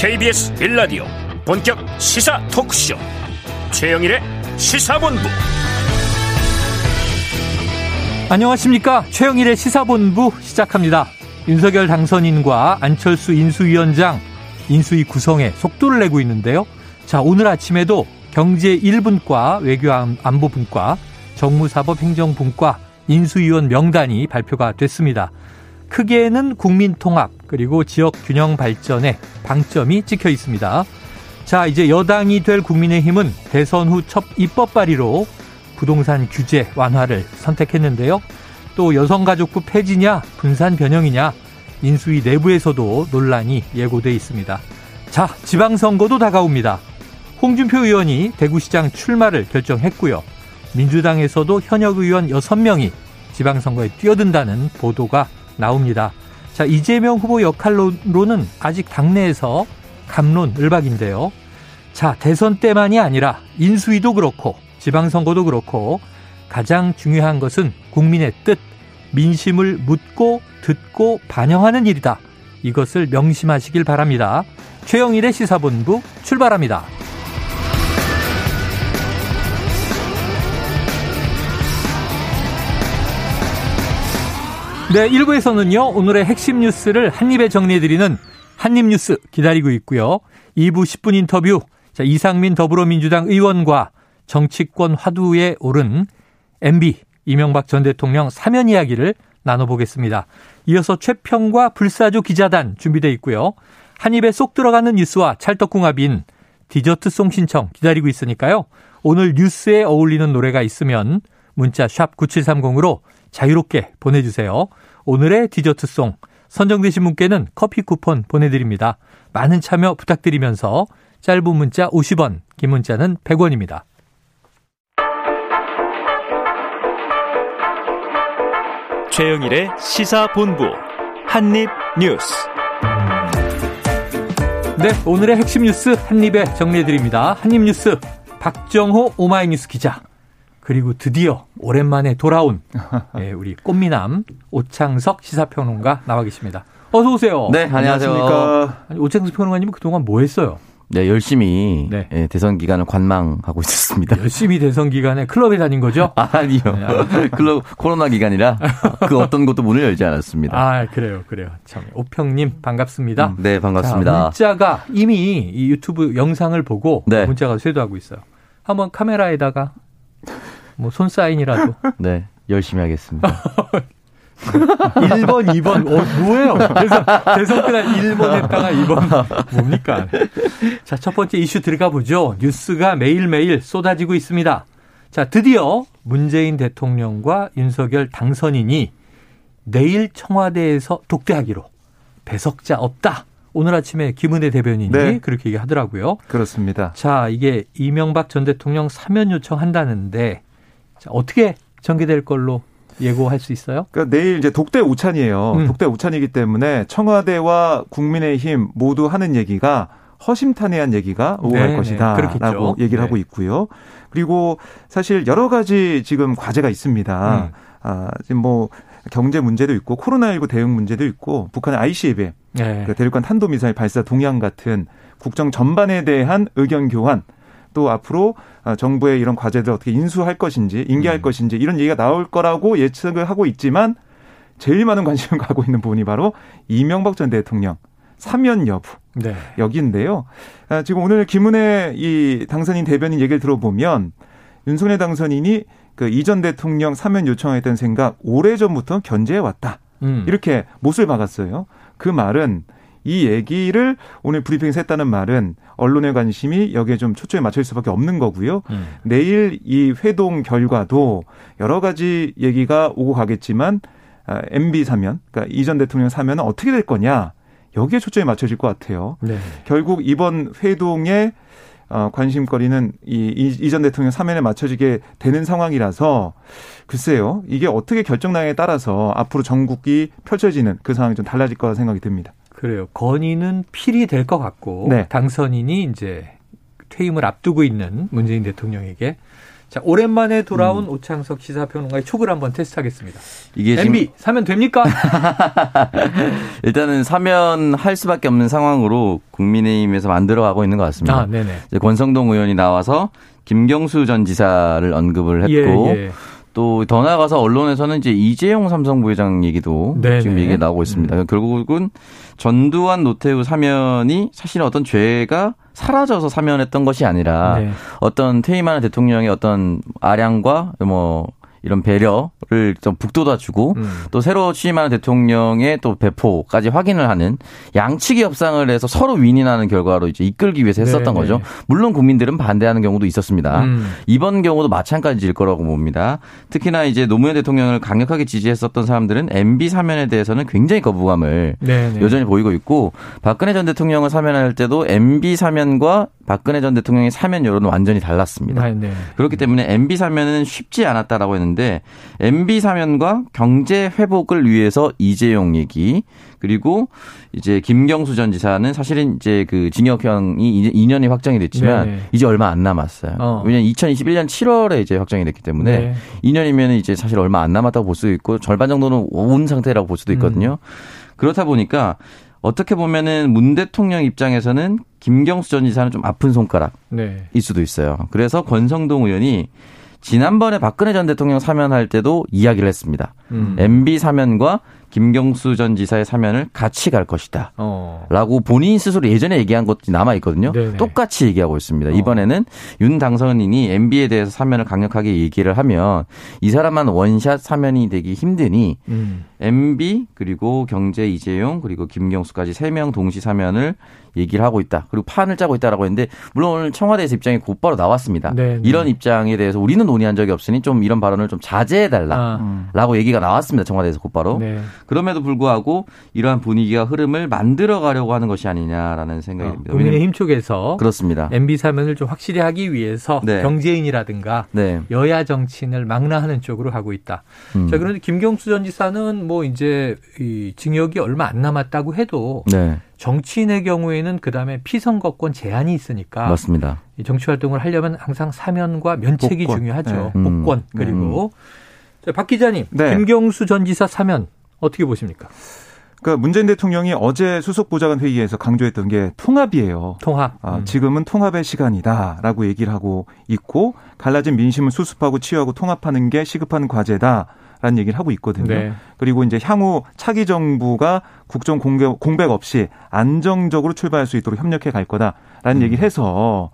KBS 빌라디오 본격 시사 토크쇼. 최영일의 시사본부. 안녕하십니까? 최영일의 시사본부 시작합니다. 윤석열 당선인과 안철수 인수위원장 인수위 구성에 속도를 내고 있는데요. 자 오늘 아침에도 경제 1분과 외교안보분과 정무사법행정분과 인수위원 명단이 발표가 됐습니다. 크게는 국민통합 그리고 지역 균형 발전에 방점이 찍혀 있습니다. 자, 이제 여당이 될 국민의힘은 대선 후 첫 입법 발의로 부동산 규제 완화를 선택했는데요. 또 여성가족부 폐지냐 분산 변형이냐 인수위 내부에서도 논란이 예고돼 있습니다. 자, 지방선거도 다가옵니다. 홍준표 의원이 대구시장 출마를 결정했고요. 민주당에서도 현역 의원 6명이 지방선거에 뛰어든다는 보도가 나옵니다. 자, 이재명 후보 역할로는 아직 당내에서 감론 을박인데요. 자, 대선 때만이 아니라 인수위도 그렇고 지방선거도 그렇고 가장 중요한 것은 국민의 뜻, 민심을 묻고 듣고 반영하는 일이다. 이것을 명심하시길 바랍니다. 최영일의 시사본부 출발합니다. 네, 1부에서는요, 오늘의 핵심 뉴스를 한입에 정리해드리는 한입뉴스 기다리고 있고요. 2부 10분 인터뷰, 자, 이상민 더불어민주당 의원과 정치권 화두에 오른 MB, 이명박 전 대통령 사면 이야기를 나눠보겠습니다. 이어서 최평과 불사조 기자단 준비되어 있고요. 한 입에 쏙 들어가는 뉴스와 찰떡궁합인 디저트송 신청 기다리고 있으니까요. 오늘 뉴스에 어울리는 노래가 있으면 문자 샵 9730으로 자유롭게 보내주세요. 오늘의 디저트송 선정되신 분께는 커피 쿠폰 보내드립니다. 많은 참여 부탁드리면서 짧은 문자 50원, 긴 문자는 100원입니다. 최영일의 시사본부 한입뉴스 네, 오늘의 핵심 뉴스 한입에 정리해드립니다. 한입뉴스 박정호 오마이뉴스 기자 그리고 드디어 오랜만에 돌아온 예, 우리 꽃미남 오창석 시사평론가 나와 계십니다. 어서 오세요. 네, 안녕하세요. 아니, 오창석 평론가님은 그동안 뭐 했어요? 네, 열심히 네. 예, 대선 기간을 관망하고 있었습니다. 열심히 대선 기간에 클럽에 다닌 거죠? 아니요. 네. 클럽 코로나 기간이라 그 어떤 것도 문을 열지 않았습니다. 아, 그래요. 그래요. 참 오평님 반갑습니다. 음, 네, 반갑습니다. 자, 문자가 이미 이 유튜브 영상을 보고 네. 문자가 쇄도하고 있어요. 한번 카메라에다가 뭐 손 사인이라도. 네, 열심히 하겠습니다. 1번, 2번, 어, 뭐예요? 그래서 대선 그날 1번 했다가 2번. 뭡니까? 자, 첫 번째 이슈 들어가 보죠. 뉴스가 매일매일 쏟아지고 있습니다. 자, 드디어 문재인 대통령과 윤석열 당선인이 내일 청와대에서 독대하기로 배석자 없다. 오늘 아침에 김은혜 대변인이 네. 그렇게 얘기하더라고요. 그렇습니다. 자, 이게 이명박 전 대통령 사면 요청한다는데 자, 어떻게 전개될 걸로 예고할 수 있어요? 그러니까 내일 이제 독대 오찬이에요. 음. 독대 오찬이기 때문에 청와대와 국민의힘 모두 하는 얘기가 허심탄회한 얘기가 오갈 네, 네. 것이다라고 네, 얘기를 네. 하고 있고요. 그리고 사실 여러 가지 지금 과제가 있습니다. 음. 아, 지금 뭐 경제 문제도 있고 코로나19 대응 문제도 있고 북한의 ICBM, 네. 그 대륙간 탄도미사일 발사 동향 같은 국정 전반에 대한 의견 교환 또 앞으로 아, 정부의 이런 과제들 어떻게 인수할 것인지 인계할 음. 것인지 이런 얘기가 나올 거라고 예측을 하고 있지만 제일 많은 관심을 가고 있는 부분이 바로 이명박 전 대통령 사면 여부 네. 여기인데요. 아, 지금 오늘 김은혜 이 당선인 대변인 얘기를 들어보면 윤석열 당선인이 그 이전 대통령 사면 요청했던 생각 오래 전부터 견제해 왔다. 음. 이렇게 못을 박았어요. 그 말은 이 얘기를 오늘 브리핑에서 했다는 말은 언론의 관심이 여기에 좀 초점이 맞춰질 수밖에 없는 거고요. 음. 내일 이 회동 결과도 여러 가지 얘기가 오고 가겠지만 MB 아, 사면, 그러니까 이전 대통령 사면은 어떻게 될 거냐 여기에 초점이 맞춰질 것 같아요. 네. 결국 이번 회동의 어, 관심거리는 이 이전 대통령 사면에 맞춰지게 되는 상황이라서 글쎄요 이게 어떻게 결정나에 따라서 앞으로 전국이 펼쳐지는 그 상황이 좀 달라질 거라 생각이 듭니다. 그래요. 건의는 필이 될 것 같고 네. 당선인이 이제 퇴임을 앞두고 있는 문재인 대통령에게 자, 오랜만에 돌아온 음. 오창석 시사평론가의 촉을 한번 테스트하겠습니다. 이게 MB 지금... 사면 됩니까? 일단은 사면할 수밖에 없는 상황으로 국민의힘에서 만들어가고 있는 것 같습니다. 아, 네네. 이제 권성동 의원이 나와서 김경수 전 지사를 언급을 했고 예, 예. 또 더 나아가서 언론에서는 이제 이재용 삼성 부회장 얘기도 네네. 지금 얘기가 나오고 있습니다. 음. 결국은 전두환 노태우 사면이 사실 어떤 죄가 사라져서 사면했던 것이 아니라 네. 어떤 퇴임하는 대통령의 어떤 아량과 뭐 이런 배려를 좀 북돋아 주고 음. 또 새로 취임하는 대통령의 또 배포까지 확인을 하는 양측의 협상을 해서 서로 윈윈하는 결과로 이제 이끌기 위해서 했었던 네 거죠. 네. 물론 국민들은 반대하는 경우도 있었습니다. 음. 이번 경우도 마찬가지일 거라고 봅니다. 특히나 이제 노무현 대통령을 강력하게 지지했었던 사람들은 MB 사면에 대해서는 굉장히 거부감을 네네. 네. 여전히 보이고 있고 박근혜 전 대통령을 사면할 때도 MB 사면과 박근혜 전 대통령의 사면 여론은 완전히 달랐습니다. 네, 네. 그렇기 때문에 MB 사면은 쉽지 않았다라고 했는데 MB 사면과 경제 회복을 위해서 이재용 얘기 그리고 이제 김경수 전 지사는 사실은 이제 그 징역형이 2년이 확정이 됐지만 네, 네. 이제 얼마 안 남았어요. 어. 왜냐면 2021년 7월에 이제 확정이 됐기 때문에 네. 2년이면 이제 사실 얼마 안 남았다고 볼 수도 있고 절반 정도는 온 상태라고 볼 수도 있거든요. 음. 그렇다 보니까 어떻게 보면은 문 대통령 입장에서는 김경수 전 지사는 좀 아픈 손가락일 네. 수도 있어요. 그래서 권성동 의원이 지난번에 박근혜 전 대통령 사면할 때도 이야기를 했습니다. 음. MB 사면과 김경수 전 지사의 사면을 같이 갈 것이다. 어. 라고 본인 스스로 예전에 얘기한 것이 남아 있거든요. 네네. 똑같이 얘기하고 있습니다. 어. 이번에는 윤 당선인이 MB에 대해서 사면을 강력하게 얘기를 하면 이 사람만 원샷 사면이 되기 힘드니 음. MB 그리고 경제 이재용 그리고 김경수까지 세 명 동시 사면을 얘기를 하고 있다. 그리고 판을 짜고 있다라고 했는데 물론 오늘 청와대에서 입장이 곧바로 나왔습니다. 네, 네. 이런 입장에 대해서 우리는 논의한 적이 없으니 좀 이런 발언을 좀 자제해 달라라고 아. 얘기가 나왔습니다. 청와대에서 곧바로. 네. 그럼에도 불구하고 이러한 분위기와 흐름을 만들어 가려고 하는 것이 아니냐라는 생각이 어, 듭니다. 국민의힘 쪽에서 그렇습니다. MB 사면을 좀 확실히 하기 위해서 네. 경제인이라든가 네. 여야 정치인을 망라하는 쪽으로 하고 있다. 음. 자 그런데 김경수 전 지사는 뭐 이제 이 징역이 얼마 안 남았다고 해도 네. 정치인의 경우에는 그다음에 피선거권 제한이 있으니까 맞습니다. 이 정치 활동을 하려면 항상 사면과 면책이 복권. 중요하죠. 네. 복권 음. 그리고 음. 자, 박 기자님 네. 김경수 전 지사 사면 어떻게 보십니까? 그러니까 문재인 대통령이 어제 수석 보좌관 회의에서 강조했던 게 통합이에요. 통합. 아, 음. 지금은 통합의 시간이다라고 얘기를 하고 있고 갈라진 민심을 수습하고 치유하고 통합하는 게 시급한 과제다. 라는 얘기를 하고 있거든요. 네. 그리고 이제 향후 차기 정부가 국정 공백, 공백 없이 안정적으로 출발할 수 있도록 협력해 갈 거다라는 음. 얘기를 해서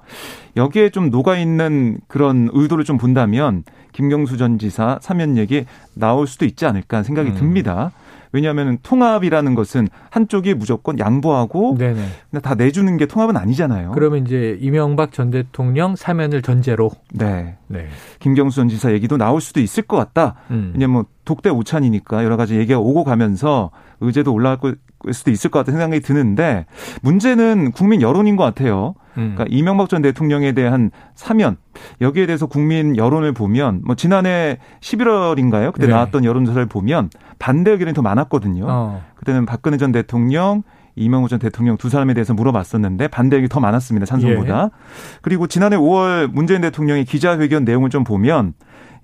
여기에 좀 녹아 있는 그런 의도를 좀 본다면 김경수 전 지사 사면 얘기 나올 수도 있지 않을까 생각이 음. 듭니다. 왜냐하면 통합이라는 것은 한쪽이 무조건 양보하고 네네. 다 내주는 게 통합은 아니잖아요. 그러면 이제 이명박 전 대통령 사면을 전제로 네. 네. 김경수 전 지사 얘기도 나올 수도 있을 것 같다. 음. 왜냐하면 독대 오찬이니까 여러 가지 얘기가 오고 가면서 의제도 올라갈 수도 있을 것 같다는 생각이 드는데 문제는 국민 여론인 것 같아요. 음. 그러니까 이명박 전 대통령에 대한 사면 여기에 대해서 국민 여론을 보면 뭐 지난해 11월인가요? 그때 네. 나왔던 여론조사를 보면 반대 의견이 더 많았거든요. 어. 그때는 박근혜 전 대통령 이명호 전 대통령 두 사람에 대해서 물어봤었는데 반대 의견이 더 많았습니다. 찬성보다. 예. 그리고 지난해 5월 문재인 대통령의 기자회견 내용을 좀 보면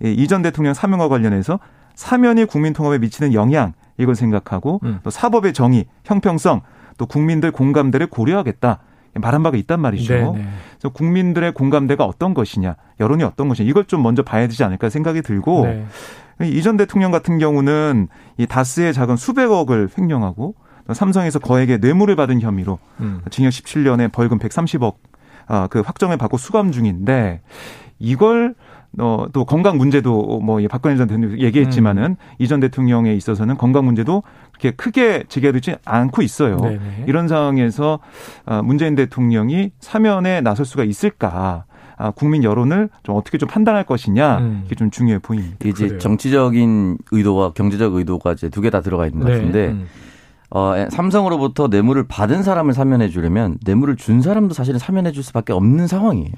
이 전 대통령 사면과 관련해서 사면이 국민 통합에 미치는 영향 이걸 생각하고 음. 또 사법의 정의, 형평성, 또 국민들 공감대를 고려하겠다. 말한 바가 있단 말이죠. 네네. 네. 그래서 국민들의 공감대가 어떤 것이냐, 여론이 어떤 것이냐, 이걸 좀 먼저 봐야 되지 않을까 생각이 들고, 네. 이전 대통령 같은 경우는 이 다스의 작은 수백억을 횡령하고, 삼성에서 거액의 뇌물을 받은 혐의로 음. 징역 17년에 벌금 130억 아, 그 확정을 받고 수감 중인데 이걸 어, 또 건강 문제도 뭐 박근혜 전 대통령 얘기했지만은 음. 이전 대통령에 있어서는 건강 문제도 그렇게 크게 제기되지 않고 있어요. 네네. 이런 상황에서 아, 문재인 대통령이 사면에 나설 수가 있을까? 아, 국민 여론을 좀 어떻게 좀 판단할 것이냐 음. 이게 좀 중요해 보입니다. 이제 그래요. 정치적인 의도와 경제적 의도가 이제 두 개 다 들어가 있는 것 네. 같은데 음. 어, 삼성으로부터 뇌물을 받은 사람을 사면해 주려면 뇌물을 준 사람도 사실은 사면해 줄 수밖에 없는 상황이에요.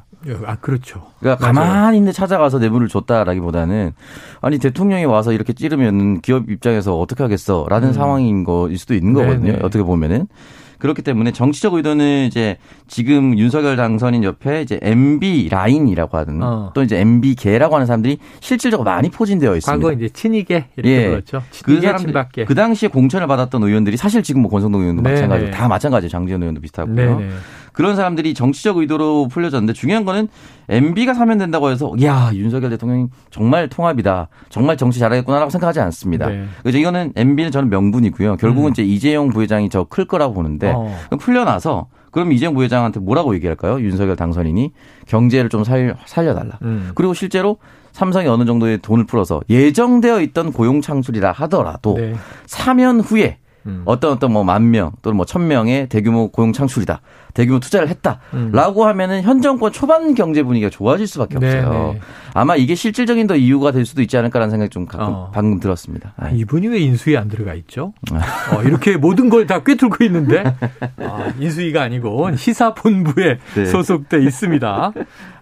아, 그렇죠. 그러니까 맞아요. 가만히 있는데 찾아가서 뇌물을 줬다라기보다는 아니 대통령이 와서 이렇게 찌르면 기업 입장에서 어떻게 하겠어라는 음. 상황인 거일 수도 있는 거거든요. 네네. 어떻게 보면은. 그렇기 때문에 정치적 의도는 이제 지금 윤석열 당선인 옆에 이제 MB 라인이라고 하는 어. 또 이제 MB 계라고 하는 사람들이 실질적으로 많이 포진되어 있습니다. 과거 이제 친이계 이렇게 예. 불렀죠. 그 사람들 그 당시에 공천을 받았던 의원들이 사실 지금 뭐 권성동 의원도 네네. 마찬가지고 다 마찬가지예요. 장지현 의원도 비슷하고요. 네네. 그런 사람들이 정치적 의도로 풀려졌는데 중요한 거는 MB가 사면 된다고 해서 야 윤석열 대통령이 정말 통합이다, 정말 정치 잘하겠구나라고 생각하지 않습니다. 네. 그래서 이거는 MB는 저는 명분이고요. 결국은 음. 이제 이재용 부회장이 저 클 거라고 보는데 어. 풀려나서 그럼 이재용 부회장한테 뭐라고 얘기할까요? 윤석열 당선인이 경제를 좀 살, 살려달라. 음. 그리고 실제로 삼성이 어느 정도의 돈을 풀어서 예정되어 있던 고용 창출이라 하더라도 네. 사면 후에 음. 어떤 어떤 뭐 만 명 또는 뭐 천 명의 대규모 고용 창출이다. 대규모 투자를 했다라고 음. 하면은 현 정권 초반 경제 분위기가 좋아질 수밖에 없어요. 네네. 아마 이게 실질적인 더 이유가 될 수도 있지 않을까라는 생각이 좀 가끔 어. 방금 들었습니다. 아, 이분이 왜 인수위 안 들어가 있죠? 어, 이렇게 모든 걸 다 꿰뚫고 있는데 아, 인수위가 아니고 시사본부에 네. 소속돼 있습니다.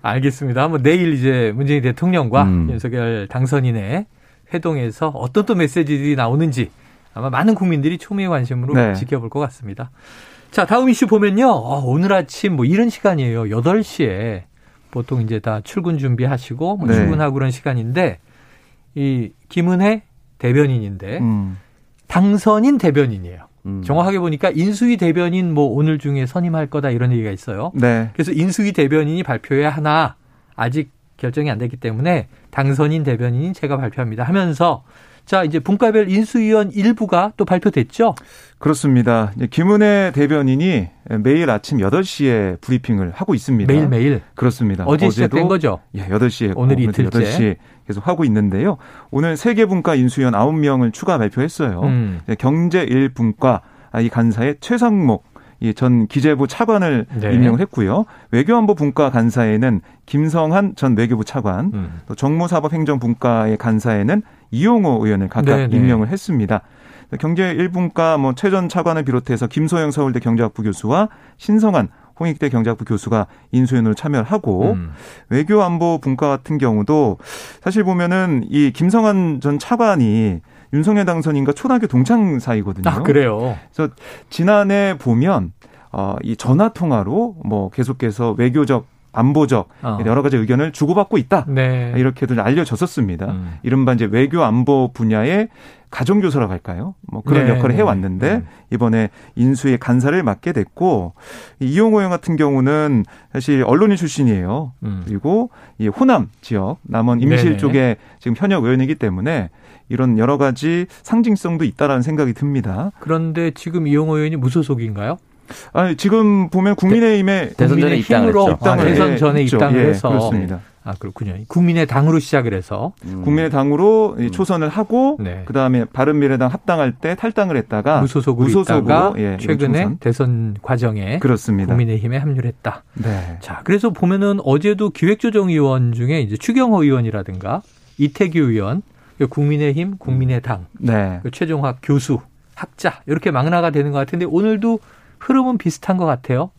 알겠습니다. 한번 내일 이제 문재인 대통령과 음. 윤석열 당선인의 회동에서 어떤 또 메시지들이 나오는지 아마 많은 국민들이 초미의 관심으로 네. 지켜볼 것 같습니다. 자, 다음 이슈 보면요. 어, 오늘 아침 뭐 이런 시간이에요. 8시에 보통 이제 다 출근 준비하시고 뭐 네. 출근하고 그런 시간인데 이 김은혜 대변인인데 음. 당선인 대변인이에요. 음. 정확하게 보니까 인수위 대변인 뭐 오늘 중에 선임할 거다 이런 얘기가 있어요. 네. 그래서 인수위 대변인이 발표해야 하나 아직 결정이 안 됐기 때문에 당선인 대변인인 제가 발표합니다 하면서 자, 이제 분과별 인수위원 일부가 또 발표됐죠? 그렇습니다. 김은혜 대변인이 매일 아침 8시에 브리핑을 하고 있습니다. 매일매일? 그렇습니다. 어제 시작된 거죠? 예, 8시에. 오늘 이틀째. 8시 계속 하고 있는데요. 오늘 세계 분과 인수위원 9명을 추가 발표했어요. 음. 경제 1분과 이 간사의 최상목 전 기재부 차관을 네. 임명을 했고요. 외교안보 분과 간사에는 김성한 전 외교부 차관, 음. 또 정무사법행정분과의 간사에는 이용호 의원을 각각 네네. 네. 임명을 했습니다. 경제 1분과 뭐 최전 차관을 비롯해서 김소영 서울대 경제학부 교수와 신성한 홍익대 경제학부 교수가 인수위원으로 참여를 하고 음. 외교 안보 분과 같은 경우도 사실 보면은 이 김성한 전 차관이 윤석열 당선인과 초등학교 동창 사이거든요. 아, 그래요. 그래서 지난해 보면 어, 이 전화 통화로 뭐 계속해서 외교적 안보적 어. 여러 가지 의견을 주고받고 있다. 네. 이렇게도 알려졌었습니다. 음. 이른바 이제 외교 안보 분야의 가정교사라고 할까요? 뭐 그런 네. 역할을 해왔는데 네. 이번에 인수의 간사를 맡게 됐고 이용호 의원 같은 경우는 사실 언론인 출신이에요. 음. 그리고 이 호남 지역 남원 임실 네 쪽에 지금 현역 의원이기 때문에 이런 여러 가지 상징성도 있다라는 생각이 듭니다. 그런데 지금 이용호 의원이 무소속인가요? 아니, 지금 보면 국민의힘에 대선 전에. 입당을 아, 대선 전에. 입당을 예, 해서 그렇습니다. 아 그렇군요. 국민의 당으로 시작을 해서 음. 국민의 당으로 음. 초선을 하고 네. 그다음에 바른미래당 합당할 때 탈당을 했다가 무소속으로, 무소속으로 예, 최근에 초선. 대선 과정에 그렇습니다. 국민의힘에 합류를 했다. 네. 자 그래서 보면은 어제도 기획조정위원 중에 이제 추경호 의원이라든가 이태규 의원 국민의힘, 국민의당, 네. 그 최종학 교수, 학자 이렇게 막나가 되는 것 같은데 오늘도 흐름은 비슷한 것 같아요.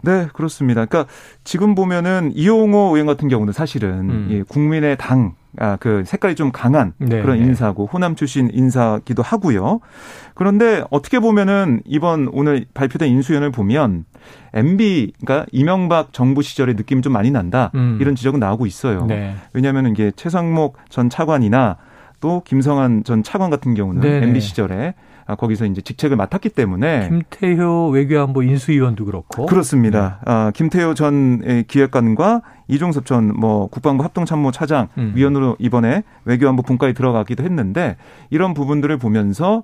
네, 그렇습니다. 그러니까 지금 보면은 이용호 의원 같은 경우는 사실은 음. 예, 국민의 당, 아, 그 색깔이 좀 강한 네. 그런 인사고 호남 출신 인사기도 하고요. 그런데 어떻게 보면은 이번 오늘 발표된 인수위원을 보면 MB가 이명박 정부 시절의 느낌이 좀 많이 난다. 음. 이런 지적은 나오고 있어요. 네. 왜냐하면 이게 최상목 전 차관이나 또 김성한 전 차관 같은 경우는 네네. MB 시절에 아, 거기서 이제 직책을 맡았기 때문에 김태효 외교안보 인수위원도 그렇고 그렇습니다. 네. 아, 김태효 전 기획관과 이종섭 전 뭐 국방부 합동참모 차장 음. 위원으로 이번에 외교안보 분과에 들어가기도 했는데 이런 부분들을 보면서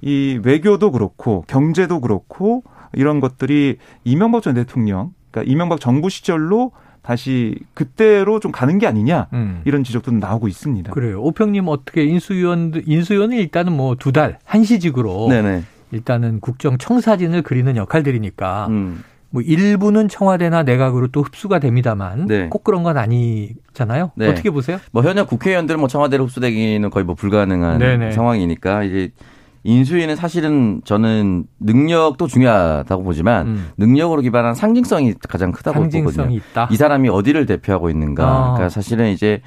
이 외교도 그렇고 경제도 그렇고 이런 것들이 이명박 전 대통령 그러니까 이명박 정부 시절로 다시 그때로 좀 가는 게 아니냐 음. 이런 지적도 나오고 있습니다. 그래요. 오평님 어떻게 인수위원 인수위원은 일단은 뭐 두 달 한시직으로 네네. 일단은 국정 청사진을 그리는 역할들이니까 음. 뭐 일부는 청와대나 내각으로 또 흡수가 됩니다만 네. 꼭 그런 건 아니잖아요. 네. 어떻게 보세요? 뭐 현역 국회의원들은 뭐 청와대로 흡수되기는 거의 뭐 불가능한 네네. 상황이니까 이제 인수위는 사실은 저는 능력도 중요하다고 보지만 음. 능력으로 기반한 상징성이 가장 크다고 상징성이 보거든요. 있다. 이 사람이 어디를 대표하고 있는가. 어. 그러니까 사실은 이제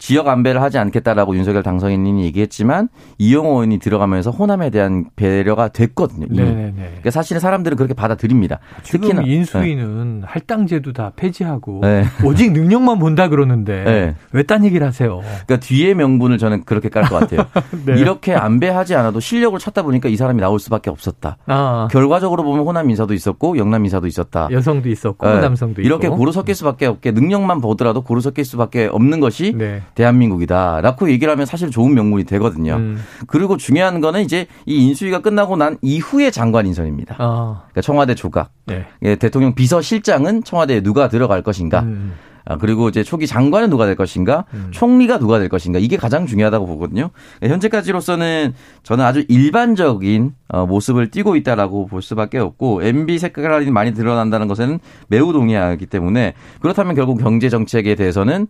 지역 안배를 하지 않겠다라고 윤석열 당선인이 얘기했지만 이영호 의원이 들어가면서 호남에 대한 배려가 됐거든요. 네네네. 그러니까 사실은 사람들은 그렇게 받아들입니다. 특히나 인수위는 네. 할당제도 다 폐지하고 네. 오직 능력만 본다 그러는데 네. 왜딴 얘기를 하세요? 그러니까 뒤에 명분을 저는 그렇게 깔 것 같아요. 네. 이렇게 안배하지 않아도 실력을 찾다 보니까 이 사람이 나올 수밖에 없었다. 아. 결과적으로 보면 호남 인사도 있었고 영남 인사도 있었다. 여성도 있었고 네. 남성도 이렇게 있고. 고루 섞일 수밖에 없게 능력만 보더라도 고루 섞일 수밖에 없는 것이 네. 대한민국이다 라고 얘기를 하면 사실 좋은 명분이 되거든요. 음. 그리고 중요한 거는 이제 이 인수위가 끝나고 난 이후의 장관 인선입니다. 아. 그러니까 청와대 조각, 네. 예, 대통령 비서실장은 청와대에 누가 들어갈 것인가. 음. 아, 그리고 이제 초기 장관은 누가 될 것인가, 음. 총리가 누가 될 것인가 이게 가장 중요하다고 보거든요. 예, 현재까지로서는 저는 아주 일반적인 어, 모습을 띠고 있다라고 볼 수밖에 없고 MB 색깔이 많이 드러난다는 것에는 매우 동의하기 때문에 그렇다면 결국 경제 정책에 대해서는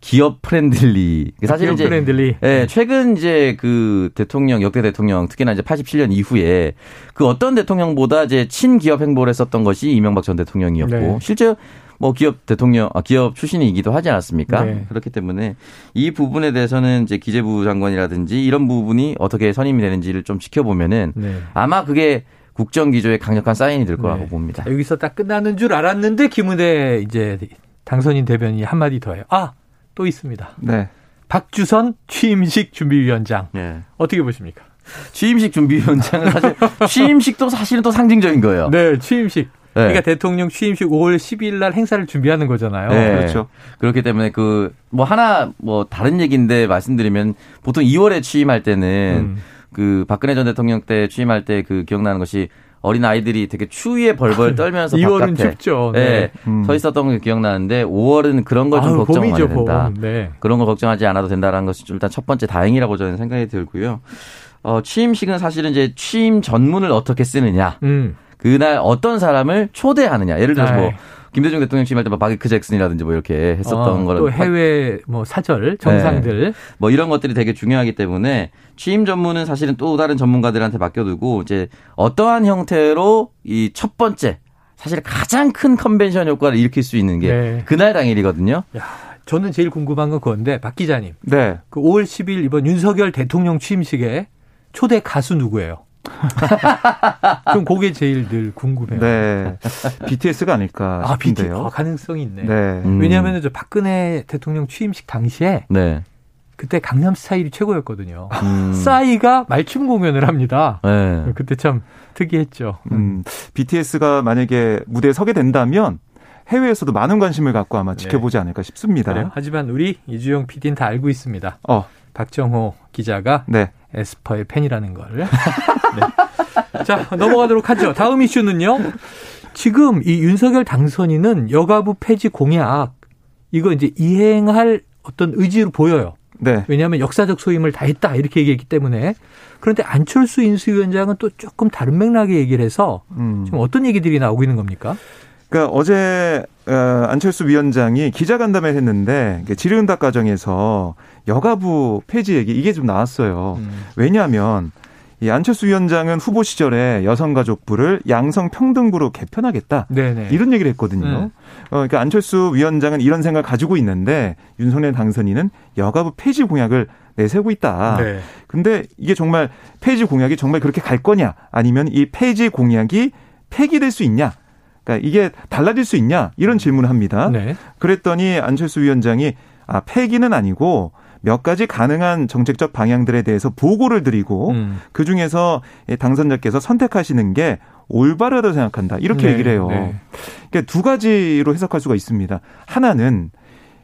기업 friendly. 사실 이제 friendly. 예, 최근 이제 그 대통령 역대 대통령 특히나 이제 87년 이후에 그 어떤 대통령보다 이제 친기업 행보를 했었던 것이 이명박 전 대통령이었고 네. 실제 뭐 기업 대통령 아, 기업 출신이기도 하지 않았습니까? 네. 그렇기 때문에 이 부분에 대해서는 이제 기재부 장관이라든지 이런 부분이 어떻게 선임이 되는지를 좀 지켜보면은 네. 아마 그게 국정 기조의 강력한 사인이 될 거라고 네. 봅니다. 여기서 딱 끝나는 줄 알았는데 김은혜 이제 당선인 대변이 한마디 더해요. 아, 또 있습니다. 네. 박주선 취임식 준비위원장. 네. 어떻게 보십니까? 취임식 준비위원장은 사실 취임식도 사실은 또 상징적인 거예요. 네, 취임식. 네. 그러니까 대통령 취임식 5월 10일 날 행사를 준비하는 거잖아요. 네. 그렇죠. 그렇기 때문에 그 뭐 하나 뭐 다른 얘기인데 말씀드리면 보통 2월에 취임할 때는 음. 그 박근혜 전 대통령 때 취임할 때 그 기억나는 것이 어린 아이들이 되게 추위에 벌벌 떨면서 2월은 바깥에 춥죠. 네. 네. 음. 서 있었던 게 기억나는데 5월은 그런 걸 좀 걱정 안 해도 된다. 네. 그런 걸 걱정하지 않아도 된다라는 것이 일단 첫 번째 다행이라고 저는 생각이 들고요. 어, 취임식은 사실은 이제 취임 전문을 어떻게 쓰느냐. 음. 그날 어떤 사람을 초대하느냐. 예를 들어서 뭐 네. 김대중 대통령 취임할 때뭐 바게크 잭슨이라든지 뭐 이렇게 했었던 어, 거를 또 해외 뭐 사절 정상들 네. 뭐 이런 것들이 되게 중요하기 때문에 취임 전문은 사실은 또 다른 전문가들한테 맡겨두고 이제 어떠한 형태로 이 첫 번째 사실 가장 큰 컨벤션 효과를 일으킬 수 있는 게 네. 그날 당일이거든요. 야, 저는 제일 궁금한 건 그건데 박 기자님. 네. 그 5월 10일 이번 윤석열 대통령 취임식에 초대 가수 누구예요? 좀 그게 제일 늘 궁금해요. 네. BTS가 아닐까 아, 싶은데요. 아, BT, 아, 가능성이 있네. 네. 음. 왜냐하면 저 박근혜 대통령 취임식 당시에 네. 그때 강남 스타일이 최고였거든요. 음. 싸이가 말춤 공연을 합니다. 네. 그때 참 특이했죠. 음. BTS가 만약에 무대에 서게 된다면 해외에서도 많은 관심을 갖고 아마 네. 지켜보지 않을까 싶습니다. 그래요? 하지만 우리 이주영 PD는 다 알고 있습니다. 어. 박정호 기자가 네. 에스퍼의 팬이라는 걸. 네. 자, 넘어가도록 하죠. 다음 이슈는요. 지금 이 윤석열 당선인은 여가부 폐지 공약 이거 이제 이행할 어떤 의지로 보여요. 네. 왜냐하면 역사적 소임을 다 했다 이렇게 얘기했기 때문에 그런데 안철수 인수위원장은 또 조금 다른 맥락의 얘기를 해서 음. 지금 어떤 얘기들이 나오고 있는 겁니까? 그러니까 어제 어, 안철수 위원장이 기자간담회를 했는데 질의응답 과정에서 여가부 폐지 얘기 이게 좀 나왔어요. 음. 왜냐하면 이 안철수 위원장은 후보 시절에 여성가족부를 양성평등부로 개편하겠다. 네네. 이런 얘기를 했거든요. 네. 어, 그러니까 안철수 위원장은 이런 생각을 가지고 있는데 윤석열 당선인은 여가부 폐지 공약을 내세우고 있다. 네. 근데 이게 정말 폐지 공약이 정말 그렇게 갈 거냐 아니면 이 폐지 공약이 폐기될 수 있냐 그러니까 이게 달라질 수 있냐 이런 질문을 합니다. 네. 그랬더니 안철수 위원장이 아 폐기는 아니고 몇 가지 가능한 정책적 방향들에 대해서 보고를 드리고 음. 그 중에서 당선자께서 선택하시는 게 올바르다고 생각한다 이렇게 네. 얘기를 해요. 네. 그러니까 두 가지로 해석할 수가 있습니다. 하나는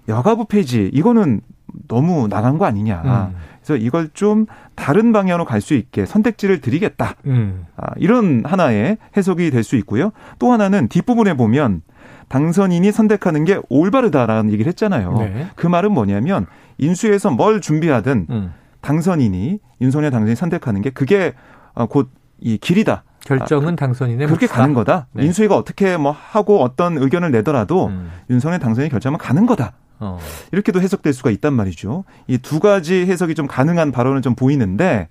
여가부 폐지 이거는 너무 나간 거 아니냐. 음. 그래서 이걸 좀 다른 방향으로 갈 수 있게 선택지를 드리겠다. 음. 아, 이런 하나의 해석이 될 수 있고요. 또 하나는 뒷부분에 보면 당선인이 선택하는 게 올바르다라는 얘기를 했잖아요. 네. 그 말은 뭐냐면 인수에서 뭘 준비하든 음. 당선인이 윤석열 당선인이 선택하는 게 그게 어, 곧이 길이다. 결정은 아, 당선인의 그렇게 몫이다. 가는 거다. 네. 인수위가 어떻게 뭐 하고 어떤 의견을 내더라도 음. 윤석열 당선인이 결정하면 가는 거다. 어. 이렇게도 해석될 수가 있단 말이죠. 이 두 가지 해석이 좀 가능한 발언은 좀 보이는데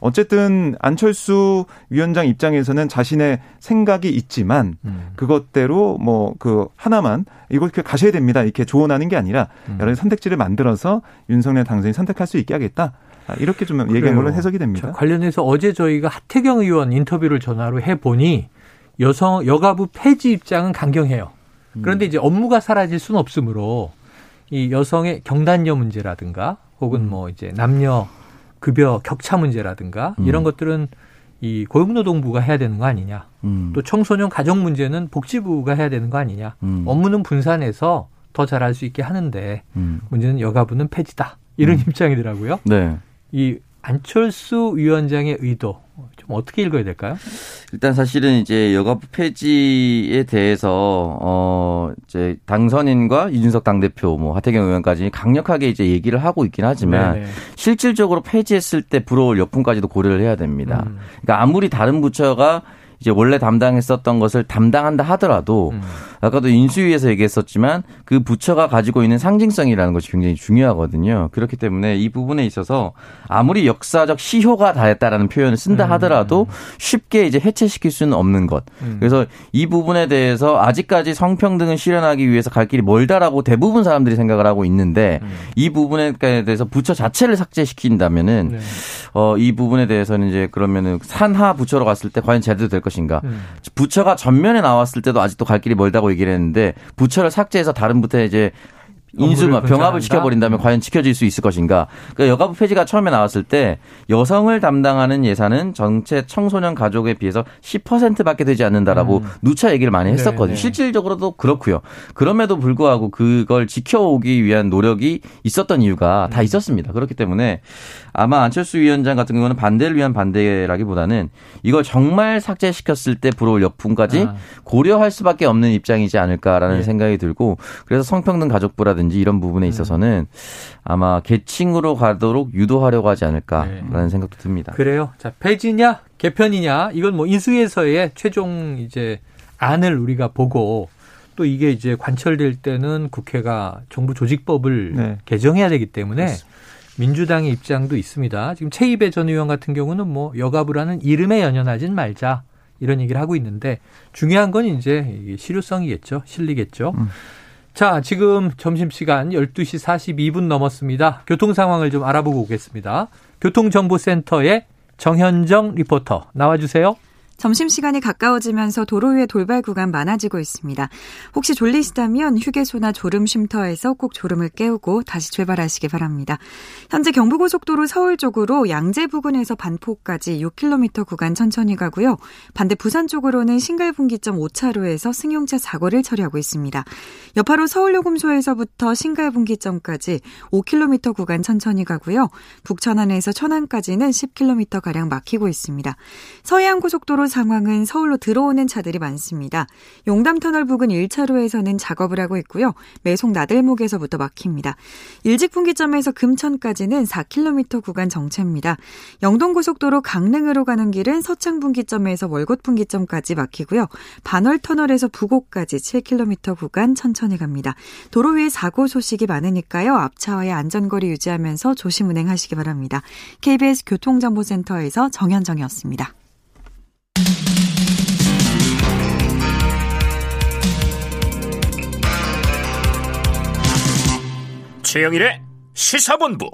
어쨌든 안철수 위원장 입장에서는 자신의 생각이 있지만 음. 그것대로 뭐 그 하나만 이걸 이렇게 가셔야 됩니다. 이렇게 조언하는 게 아니라 음. 여러 선택지를 만들어서 윤석열 당선인 선택할 수 있게 하겠다. 아, 이렇게 좀 얘기한 걸로 해석이 됩니다. 관련해서 어제 저희가 하태경 의원 인터뷰를 전화로 해 보니 여성 여가부 폐지 입장은 강경해요. 그런데 음. 이제 업무가 사라질 수는 없으므로 이 여성의 경단녀 문제라든가 혹은 음. 뭐 이제 남녀 급여 격차 문제라든가 음. 이런 것들은 이 고용노동부가 해야 되는 거 아니냐. 음. 또 청소년 가정 문제는 복지부가 해야 되는 거 아니냐. 음. 업무는 분산해서 더 잘할 수 있게 하는데 음. 문제는 여가부는 폐지다. 이런 입장이더라고요. 네. 이 안철수 위원장의 의도 좀 어떻게 읽어야 될까요? 일단 사실은 이제 여가부 폐지에 대해서 어 이제 당선인과 이준석 당대표 뭐 하태경 의원까지 강력하게 이제 얘기를 하고 있긴 하지만 네네. 실질적으로 폐지했을 때 불어올 역풍까지도 고려를 해야 됩니다. 음. 그러니까 아무리 다른 부처가 이제 원래 담당했었던 것을 담당한다 하더라도 음. 아까도 인수위에서 얘기했었지만 그 부처가 가지고 있는 상징성이라는 것이 굉장히 중요하거든요. 그렇기 때문에 이 부분에 있어서 아무리 역사적 시효가 다했다라는 표현을 쓴다 음. 하더라도 쉽게 이제 해체시킬 수는 없는 것. 음. 그래서 이 부분에 대해서 아직까지 성평등을 실현하기 위해서 갈 길이 멀다라고 대부분 사람들이 생각을 하고 있는데 음. 이 부분에 대해서 부처 자체를 삭제시킨다면은 네. 어, 이 부분에 대해서는 이제 그러면은 산하 부처로 갔을 때 과연 제대로 될 것 인가. 음. 부처가 전면에 나왔을 때도 아직도 갈 길이 멀다고 얘기를 했는데 부처를 삭제해서 다른 부처에 이제 인수가 병합을 시켜버린 다면 과연 지켜질 수 있을 것인가. 그러니까 여가부 폐지가 처음에 나왔을 때 여성을 담당하는 예산은 전체 청소년 가족에 비해서 10%밖에 되지 않는다라고 음. 누차 얘기를 많이 했었거든요. 네네. 실질적으로도 그렇고요. 그럼에도 불구하고 그걸 지켜오기 위한 노력이 있었던 이유가 다 음. 있었습니다. 그렇기 때문에 아마 안철수 위원장 같은 경우는 반대를 위한 반대라기보다는 이걸 정말 삭제시켰을 때 불어올 역풍까지 아. 고려할 수밖에 없는 입장이지 않을까라는 네. 생각이 들고 그래서 성평등 가족부라든지 라든지 이런 부분에 음. 있어서는 아마 계층으로 가도록 유도하려고 하지 않을까라는 네. 생각도 듭니다. 그래요. 자, 폐지냐, 개편이냐, 이건 뭐 인수위에서의 최종 이제 안을 우리가 보고 또 이게 이제 관철될 때는 국회가 정부 조직법을 네. 개정해야 되기 때문에 그렇습니다. 민주당의 입장도 있습니다. 지금 최이배 전 의원 같은 경우는 뭐 여가부라는 이름에 연연하진 말자 이런 얘기를 하고 있는데 중요한 건 이제 실효성이겠죠. 실리겠죠. 음. 자, 지금 점심시간 12시 42분 넘었습니다. 교통 상황을 좀 알아보고 오겠습니다. 교통정보센터의 정현정 리포터 나와주세요. 점심시간이 가까워지면서 도로 위에 돌발 구간 많아지고 있습니다. 혹시 졸리시다면 휴게소나 졸음 쉼터에서 꼭 졸음을 깨우고 다시 출발하시기 바랍니다. 현재 경부고속도로 서울 쪽으로 양재 부근에서 반포까지 6km 구간 천천히 가고요. 반대 부산 쪽으로는 신갈분기점 5차로에서 승용차 사고를 처리하고 있습니다. 여파로 서울요금소에서부터 신갈분기점까지 5km 구간 천천히 가고요. 북천안에서 천안까지는 10km가량 막히고 있습니다. 서해안고속도로 도로 상황은 서울로 들어오는 차들이 많습니다. 용담터널 부근 1차로에서는 작업을 하고 있고요. 매송 나들목에서부터 막힙니다. 일직분기점에서 금천까지는 4km 구간 정체입니다. 영동고속도로 강릉으로 가는 길은 서창분기점에서 월곶분기점까지 막히고요. 반월터널에서 부곡까지 7km 구간 천천히 갑니다. 도로 위에 사고 소식이 많으니까요. 앞차와의 안전거리 유지하면서 조심 운행하시기 바랍니다. KBS 교통정보센터에서 정현정이었습니다. 최영일의 시사본부.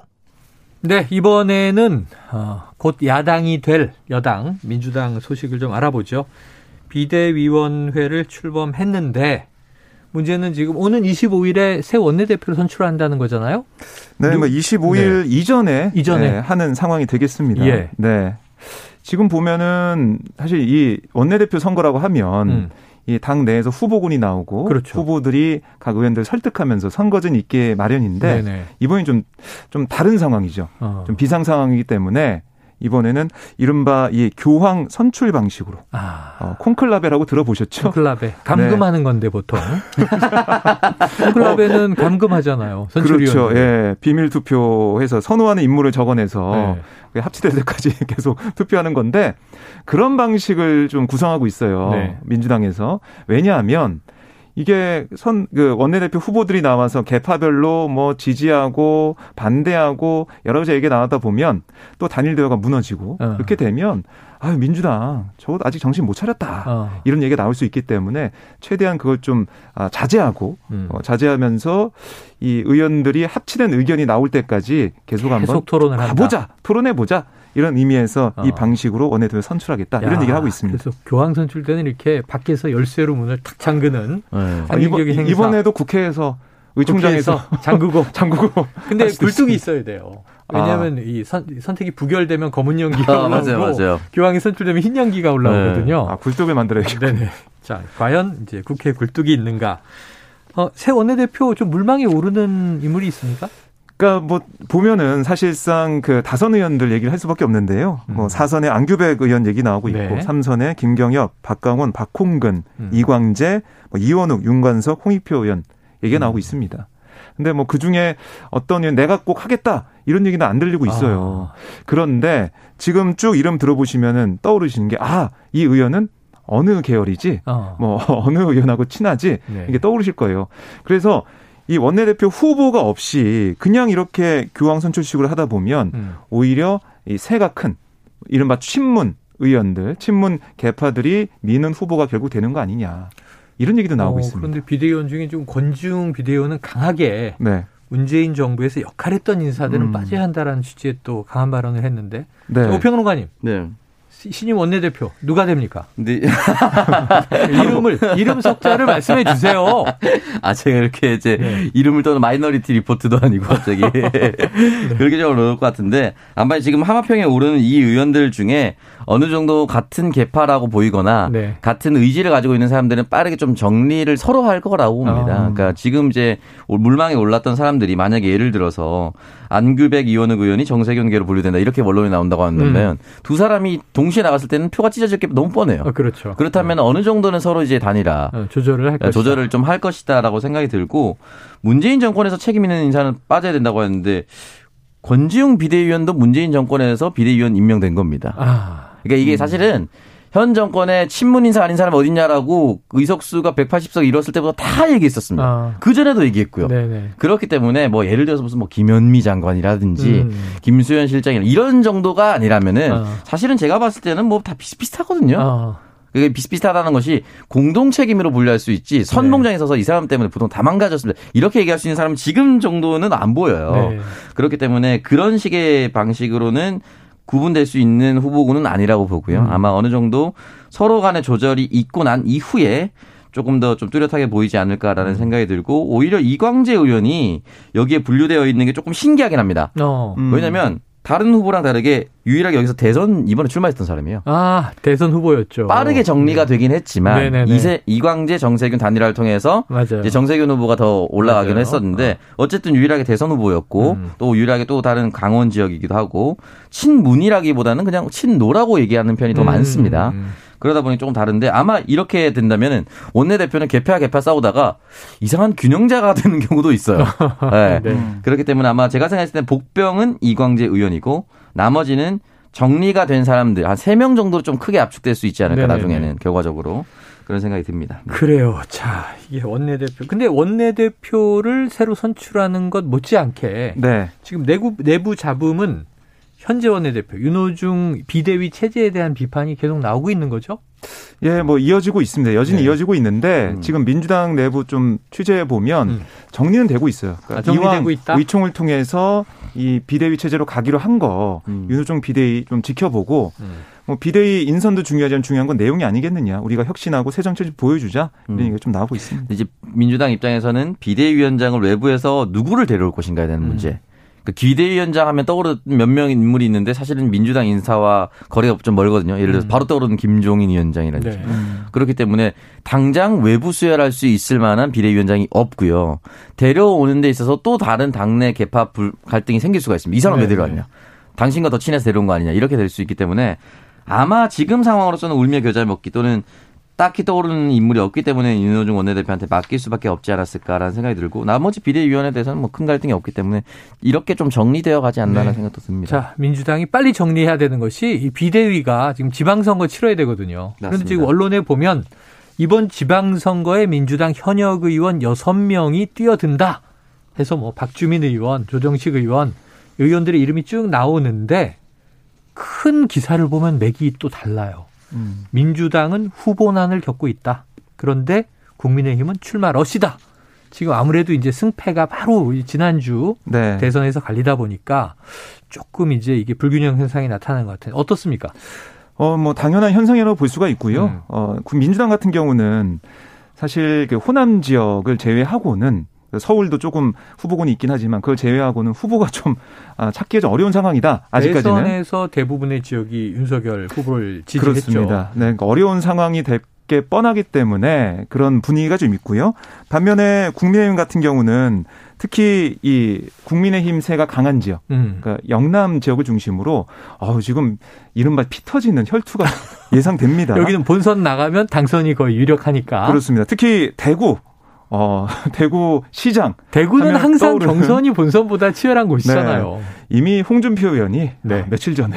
네, 이번에는 어, 곧 야당이 될 여당 민주당 소식을 좀 알아보죠. 비대위원회를 출범했는데 문제는 지금 오는 25일에 새 원내대표를 선출한다는 거잖아요. 네, 뭐 25일 네. 이전에, 이전에 네, 하는 상황이 되겠습니다. 예. 네. 지금 보면은 사실 이 원내대표 선거라고 하면 음. 이당 내에서 후보군이 나오고 그렇죠. 후보들이 각 의원들 설득하면서 선거전 있게 마련인데 네네. 이번이 좀좀 다른 상황이죠. 어. 좀 비상 상황이기 때문에 이번에는 이른바 이 교황 선출 방식으로 아. 어, 콩클라베라고 들어보셨죠? 콩클라베 감금하는 네. 건데 보통 콩클라베는 어. 감금하잖아요. 선출위원 그렇죠. 예, 비밀 투표해서 선호하는 인물을 적어내서 네. 합치될 때까지 계속 투표하는 건데 그런 방식을 좀 구성하고 있어요. 네. 민주당에서 왜냐하면 이게 선 그 원내대표 후보들이 나와서 개파별로 뭐 지지하고 반대하고 여러 가지 얘기가 나왔다 보면 또 단일 대화가 무너지고 어. 그렇게 되면 아유 민주당 저거 아직 정신 못 차렸다 어. 이런 얘기가 나올 수 있기 때문에 최대한 그걸 좀 아, 자제하고 음. 어, 자제하면서 이 의원들이 합치된 의견이 나올 때까지 계속 한번 계속 토론을 가보자 토론해 보자 이런 의미에서 어. 이 방식으로 원내대표 선출하겠다 이런 얘기를 하고 있습니다. 그래서 교황 선출 때는 이렇게 밖에서 열쇠로 문을 탁 잠그는 네. 아, 이번, 이번에도 국회에서 의총장에서 잠그고 잠그고 근데 굴뚝이 있어야 돼요. 왜냐하면 아. 이 선, 선택이 부결되면 검은 연기가 아, 올라오고 맞아요, 맞아요. 교황이 선출되면 흰 연기가 올라오거든요. 네. 아 굴뚝을 만들어야죠. 네네. 자 과연 이제 국회 굴뚝이 있는가? 어, 새 원내대표 좀 물망에 오르는 인물이 있습니까? 그러니까 뭐 보면은 사실상 그 다선 의원들 얘기를 할 수밖에 없는데요. 음. 뭐 사선에 안규백 의원 얘기 나오고 있고 네. 삼선에 김경엽, 박강원, 박홍근, 음. 이광재, 뭐 이원욱, 윤관석, 홍익표 의원 얘기가 음. 나오고 있습니다. 근데 뭐 그 중에 어떤 내가 꼭 하겠다 이런 얘기는 안 들리고 있어요. 아. 그런데 지금 쭉 이름 들어보시면은 떠오르시는 게 아, 이 의원은 어느 계열이지? 어. 뭐 어느 의원하고 친하지? 네. 이게 떠오르실 거예요. 그래서 이 원내대표 후보가 없이 그냥 이렇게 교황 선출식으로 하다 보면 음. 오히려 이 새가 큰 이른바 친문 의원들, 친문 개파들이 미는 후보가 결국 되는 거 아니냐. 이런 얘기도 나오고 어, 있습니다. 그런데 비대위원 중에 좀 권중 비대위원은 강하게 네. 문재인 정부에서 역할했던 인사들은 음. 빠져야 한다라는 취지의 또 강한 발언을 했는데 네. 오평론가님. 네. 신임 원내대표 누가 됩니까? 네. 이름을 이름 석자를 말씀해 주세요. 아 제가 이렇게 이제 네. 이름을 떠는 마이너리티 리포트도 아니고 갑자기 네. 그렇게 좀 어려울 것 같은데 아마 지금 하마평에 오르는 이 의원들 중에 어느 정도 같은 계파라고 보이거나 네. 같은 의지를 가지고 있는 사람들은 빠르게 좀 정리를 서로 할 거라고 봅니다. 아. 그러니까 지금 이제 물망에 올랐던 사람들이 만약에 예를 들어서 안규백 이원욱 의원이 정세균계로 분류된다 이렇게 원론이 나온다고 한다면 음. 두 사람이 동시에 나갔을 때는 표가 찢어질 게 너무 뻔해요. 아, 그렇죠. 그렇다면 네. 어느 정도는 서로 이제 단일화 어, 조절을 할 네, 조절을 좀 할 것이다라고 생각이 들고 문재인 정권에서 책임 있는 인사는 빠져야 된다고 했는데 권지웅 비대위원도 문재인 정권에서 비대위원 임명된 겁니다. 아. 그러니까 이게 음. 사실은 현 정권에 친문 인사 아닌 사람 어딨냐라고 의석수가 180석 이뤘을 때부터 다 얘기했었습니다. 아. 그 전에도 얘기했고요. 네네. 그렇기 때문에 뭐 예를 들어서 무슨 뭐 김현미 장관이라든지 음. 김수현 실장이 이런 정도가 아니라면은 아. 사실은 제가 봤을 때는 뭐 다 비슷비슷하거든요. 아. 그게 비슷비슷하다는 것이 공동 책임으로 분류할 수 있지 선봉장에 네. 서서 이 사람 때문에 보통 다 망가졌습니다. 이렇게 얘기할 수 있는 사람은 지금 정도는 안 보여요. 네. 그렇기 때문에 그런 식의 방식으로는 구분될 수 있는 후보군은 아니라고 보고요. 음. 아마 어느 정도 서로 간의 조절이 있고 난 이후에 조금 더 좀 뚜렷하게 보이지 않을까라는 음. 생각이 들고 오히려 이광재 의원이 여기에 분류되어 있는 게 조금 신기하긴 합니다. 어. 음. 왜냐하면 다른 후보랑 다르게 유일하게 여기서 대선 이번에 출마했던 사람이에요. 아 대선 후보였죠. 빠르게 정리가 네. 되긴 했지만 이세 이광재 정세균 단일화를 통해서 맞아요. 이제 정세균 후보가 더 올라가긴 맞아요. 했었는데 어. 어쨌든 유일하게 대선 후보였고 음. 또 유일하게 또 다른 강원 지역이기도 하고 친문이라기보다는 그냥 친노라고 얘기하는 편이 더 음. 많습니다. 그러다 보니 조금 다른데 아마 이렇게 된다면은 원내대표는 개표와 개파 싸우다가 이상한 균형자가 되는 경우도 있어요. 네. 네. 그렇기 때문에 아마 제가 생각했을 때 복병은 이광재 의원이고 나머지는 정리가 된 사람들 한 세 명 정도로 좀 크게 압축될 수 있지 않을까 네네네. 나중에는 결과적으로 그런 생각이 듭니다. 네. 그래요. 자, 이게 원내대표. 근데 원내대표를 새로 선출하는 것 못지않게 네. 지금 내부 내부 잡음은 현재 원내대표 윤호중 비대위 체제에 대한 비판이 계속 나오고 있는 거죠? 예, 뭐 이어지고 있습니다. 여전히 네. 이어지고 있는데 음. 지금 민주당 내부 좀 취재해 보면 음. 정리는 되고 있어요. 그러니까 아, 이왕 있다? 의총을 통해서 이 비대위 체제로 가기로 한거 음. 윤호중 비대위 좀 지켜보고 음. 뭐 비대위 인선도 중요하지만 중요한 건 내용이 아니겠느냐. 우리가 혁신하고 새 정책 보여주자 이런 음. 얘기가 좀 나오고 있습니다. 이제 민주당 입장에서는 비대위원장을 외부에서 누구를 데려올 것인가에 대한 음. 문제. 그 기대위원장 하면 떠오르는 몇 명의 인물이 있는데 사실은 민주당 인사와 거리가 좀 멀거든요. 예를 들어서 음. 바로 떠오르는 김종인 위원장이라든지. 네. 음. 그렇기 때문에 당장 외부 수혈할 수 있을 만한 비대위원장이 없고요. 데려오는 데 있어서 또 다른 당내 개파 불, 갈등이 생길 수가 있습니다. 이 사람 네. 왜 데려왔냐. 당신과 더 친해서 데려온 거 아니냐. 이렇게 될 수 있기 때문에 아마 지금 상황으로서는 울며 겨자 먹기 또는 딱히 떠오르는 인물이 없기 때문에 윤호중 원내대표한테 맡길 수밖에 없지 않았을까라는 생각이 들고 나머지 비대위원에 대해서는 뭐 큰 갈등이 없기 때문에 이렇게 좀 정리되어 가지 않나라는 네. 생각도 듭니다. 자, 민주당이 빨리 정리해야 되는 것이 이 비대위가 지금 지방선거 치러야 되거든요. 맞습니다. 그런데 지금 언론에 보면 이번 지방선거에 민주당 현역 의원 6명이 뛰어든다 해서 뭐 박주민 의원, 조정식 의원, 의원들의 이름이 쭉 나오는데 큰 기사를 보면 맥이 또 달라요. 음. 민주당은 후보난을 겪고 있다. 그런데 국민의힘은 출마 러시다. 지금 아무래도 이제 승패가 바로 지난주 네. 대선에서 갈리다 보니까 조금 이제 이게 불균형 현상이 나타나는 것 같아요. 어떻습니까? 어, 뭐 당연한 현상이라고 볼 수가 있고요. 음. 어, 민주당 같은 경우는 사실 그 호남 지역을 제외하고는 서울도 조금 후보군이 있긴 하지만 그걸 제외하고는 후보가 좀 아, 찾기가 좀 어려운 상황이다. 아직까지는. 대선에서 대부분의 지역이 윤석열 후보를 지지했죠. 그렇습니다. 네, 그러니까 어려운 상황이 될게 뻔하기 때문에 그런 분위기가 좀 있고요. 반면에 국민의힘 같은 경우는 특히 이 국민의힘 세가 강한 지역, 음. 그러니까 영남 지역을 중심으로 어 지금 이른바 피 터지는 혈투가 예상됩니다. 여기는 본선 나가면 당선이 거의 유력하니까. 그렇습니다. 특히 대구 어, 대구 시장. 대구는 항상 떠오르는. 경선이 본선보다 치열한 곳이잖아요. 네. 이미 홍준표 의원이 네. 며칠 전에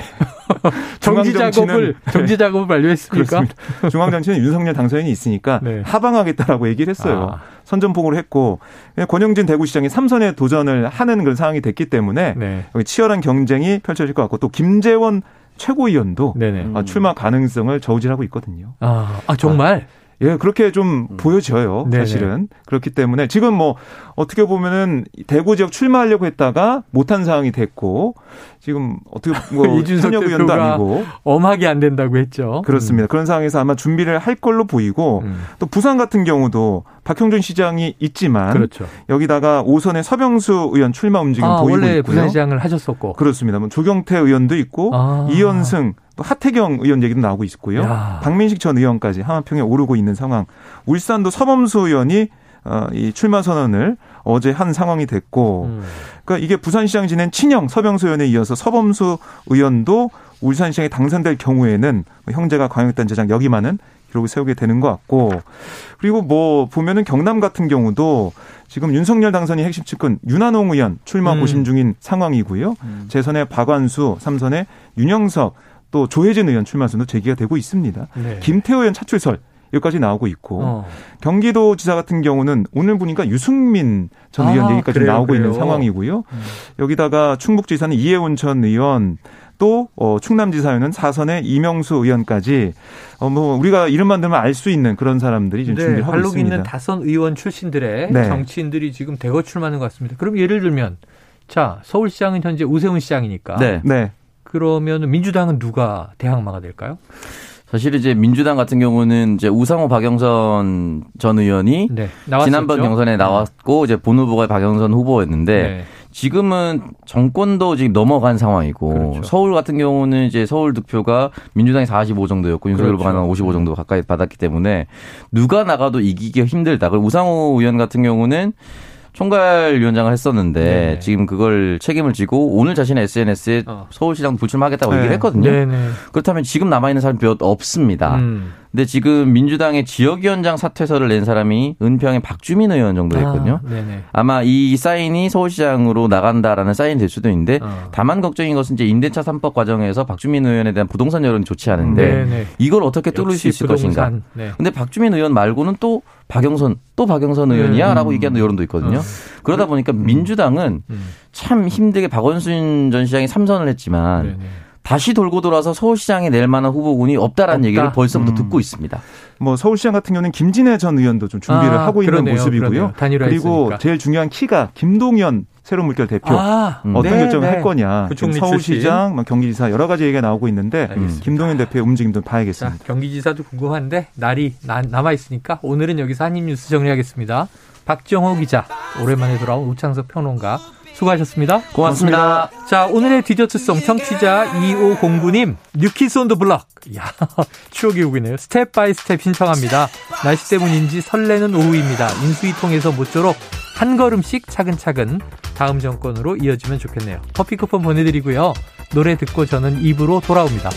정지 작업을 정지 작업을 완료했습니까? 그렇습니다. 중앙정치는 윤석열 당선인이 있으니까 네. 하방하겠다라고 얘기를 했어요. 아. 선전포고를 했고 권영진 대구시장이 3선에 도전을 하는 그런 상황이 됐기 때문에 네. 치열한 경쟁이 펼쳐질 것 같고 또 김재원 최고위원도 음. 출마 가능성을 저우질하고 있거든요. 아, 아 정말? 아. 예, 그렇게 좀 음. 보여져요. 네네. 사실은. 그렇기 때문에 지금 뭐 어떻게 보면은 대구 지역 출마하려고 했다가 못한 상황이 됐고 지금 어떻게 뭐 이준석 의원도 아니고 엄하게 안 된다고 했죠. 그렇습니다. 음. 그런 상황에서 아마 준비를 할 걸로 보이고 음. 또 부산 같은 경우도 박형준 시장이 있지만 그렇죠. 여기다가 오선의 서병수 의원 출마 움직임 아, 보이고 원래 있고요. 부산시장을 하셨었고 그렇습니다. 뭐 조경태 의원도 있고 아. 이현승 또 하태경 의원 얘기도 나오고 있고요. 야. 박민식 전 의원까지 하마평에 오르고 있는 상황. 울산도 서범수 의원이 어, 이 출마 선언을 어제 한 상황이 됐고, 음. 그러니까 이게 부산시장 지낸 친형 서병수 의원에 이어서 서범수 의원도 울산시장에 당선될 경우에는 형제가 광역단체장 여기만은 기록을 세우게 되는 것 같고, 그리고 뭐 보면은 경남 같은 경우도 지금 윤석열 당선이 핵심 측근 윤한홍 의원 출마 음. 고심 중인 상황이고요. 음. 재선의 박완수, 삼선의 윤영석, 또 조혜진 의원 출마선도 제기가 되고 있습니다. 네. 김태호 의원 차출설 여기까지 나오고 있고 어. 경기도지사 같은 경우는 오늘 보니까 유승민 전 의원 아, 얘기까지 그래요, 나오고 그래요. 있는 상황이고요. 음. 여기다가 충북지사는 이해운 전 의원 또 어, 충남지사에는 사선의 이명수 의원까지 어, 뭐 우리가 이름만 들면 알 수 있는 그런 사람들이 지금 네, 준비를 하고 있습니다. 있는 다선 의원 출신들의 네. 정치인들이 지금 대거 출마하는 것 같습니다. 그럼 예를 들면 자 서울시장은 현재 우세훈 시장이니까 네. 네. 그러면 민주당은 누가 대항마가 될까요? 사실 이제 민주당 같은 경우는 이제 우상호 박영선 전 의원이 네, 지난번 경선에 나왔고 이제 본 후보가 박영선 후보였는데 네. 지금은 정권도 지금 넘어간 상황이고 그렇죠. 서울 같은 경우는 이제 서울 득표가 민주당이 45 정도였고 윤석열 후보가 그렇죠. 한55 정도 가까이 받았기 때문에 누가 나가도 이기기가 힘들다. 그리고 우상호 의원 같은 경우는 총괄위원장을 했었는데 네 지금 그걸 책임을 지고 오늘 자신의 SNS에 어. 서울시장 불출마하겠다고 네. 얘기를 했거든요. 네네. 그렇다면 지금 남아있는 사람이 몇 없습니다. 음. 근데 지금 민주당의 지역위원장 사퇴서를 낸 사람이 은평의 박주민 의원 정도 됐거든요. 아마 이 사인이 서울시장으로 나간다라는 사인이 될 수도 있는데 어. 다만 걱정인 것은 이제 임대차 3법 과정에서 박주민 의원에 대한 부동산 여론이 좋지 않은데 네네. 이걸 어떻게 뚫을 수 있을 부동산. 것인가. 네. 근데 박주민 의원 말고는 또 박영선 또 박영선 의원이야라고 음. 얘기하는 여론도 있거든요. 어. 그러다 보니까 음. 민주당은 음. 참 힘들게 박원순 전 시장이 삼선을 했지만 네네. 다시 돌고 돌아서 서울시장에 낼 만한 후보군이 없다라는 없다. 얘기를 벌써부터 음. 듣고 있습니다. 뭐 서울시장 같은 경우는 김진애 전 의원도 좀 준비를 아, 하고 있는 그러네요, 모습이고요. 그리고. 제일 중요한 키가 김동연 새로운 물결 대표 아, 어떤 네, 결정을 네. 할 거냐. 서울시장, 뭐 경기지사 여러 가지 얘기가 나오고 있는데 알겠습니다. 김동연 대표의 움직임도 봐야겠습니다. 자, 경기지사도 궁금한데 날이 남아 있으니까 오늘은 여기서 한입뉴스 정리하겠습니다. 박정호 기자, 오랜만에 돌아온 우창석 평론가 수고하셨습니다. 고맙습니다. 고맙습니다. 자, 오늘의 디저트송 청취자 2509님, New Kids on the Block. 야 추억이 오고 있네요. Step by Step 신청합니다. 날씨 때문인지 설레는 오후입니다. 인수위 통해서 모쪼록 한 걸음씩 차근차근 다음 정권으로 이어지면 좋겠네요. 커피 쿠폰 보내드리고요. 노래 듣고 저는 입으로 돌아옵니다.